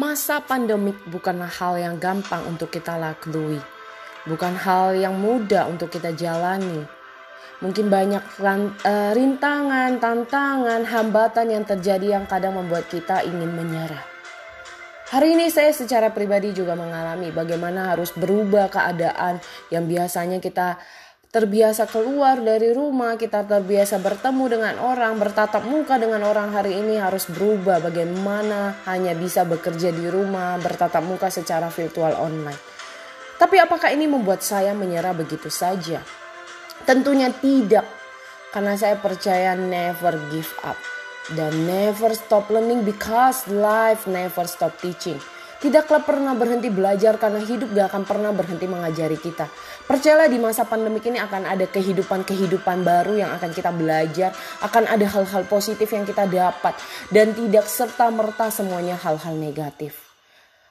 masa pandemik bukanlah hal yang gampang untuk kita lalui. Bukan hal yang mudah untuk kita jalani. Mungkin banyak eh, rintangan, tantangan, hambatan yang terjadi yang kadang membuat kita ingin menyerah. Hari ini saya secara pribadi juga mengalami bagaimana harus berubah keadaan yang biasanya kita terbiasa keluar dari rumah, kita terbiasa bertemu dengan orang, bertatap muka dengan orang hari ini harus berubah bagaimana hanya bisa bekerja di rumah, bertatap muka secara virtual online. Tapi apakah ini membuat saya menyerah begitu saja? Tentunya tidak. Karena saya percaya never give up dan never stop learning because life never stop teaching. Tidaklah pernah berhenti belajar karena hidup gak akan pernah berhenti mengajari kita. Percayalah di masa pandemik ini akan ada kehidupan-kehidupan baru yang akan kita belajar, akan ada hal-hal positif yang kita dapat dan tidak serta-merta semuanya hal-hal negatif.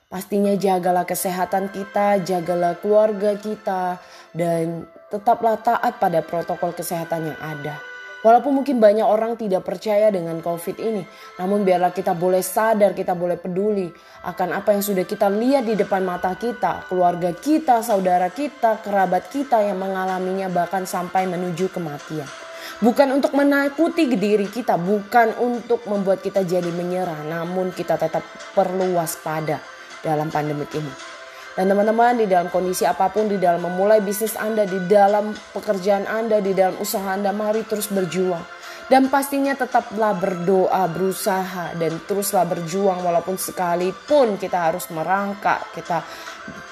Pastinya jagalah kesehatan kita, jagalah keluarga kita dan tetaplah taat pada protokol kesehatan yang ada. Walaupun mungkin banyak orang tidak percaya dengan COVID ini, namun biarlah kita boleh sadar, kita boleh peduli akan apa yang sudah kita lihat di depan mata kita, keluarga kita, saudara kita, kerabat kita yang mengalaminya bahkan sampai menuju kematian. Bukan untuk menakuti diri kita, bukan untuk membuat kita jadi menyerah, namun kita tetap perlu waspada dalam pandemi ini. Dan teman-teman di dalam kondisi apa pun, di dalam memulai bisnis Anda, di dalam pekerjaan Anda, di dalam usaha Anda, mari terus berjuang. Dan pastinya tetaplah berdoa, berusaha, dan teruslah berjuang walaupun sekalipun kita harus merangkak, kita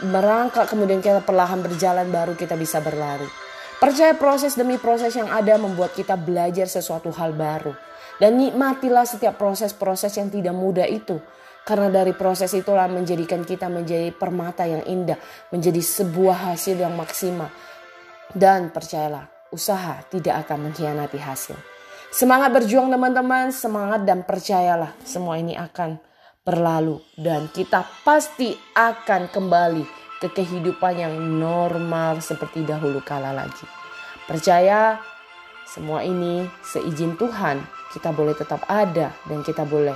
merangkak kemudian kita perlahan berjalan baru kita bisa berlari. Percaya proses demi proses yang ada membuat kita belajar sesuatu hal baru. Dan nikmatilah setiap proses-proses yang tidak mudah itu karena dari proses itulah menjadikan kita menjadi permata yang indah, menjadi sebuah hasil yang maksimal. Dan percayalah, usaha tidak akan mengkhianati hasil. Semangat berjuang teman-teman, semangat dan percayalah semua ini akan berlalu dan kita pasti akan kembali ke kehidupan yang normal seperti dahulu kala lagi. Percaya semua ini seizin Tuhan kita boleh tetap ada dan kita boleh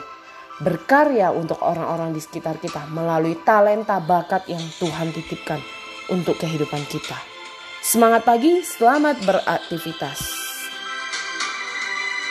berkarya untuk orang-orang di sekitar kita melalui talenta bakat yang Tuhan titipkan untuk kehidupan kita. Semangat pagi, selamat beraktivitas.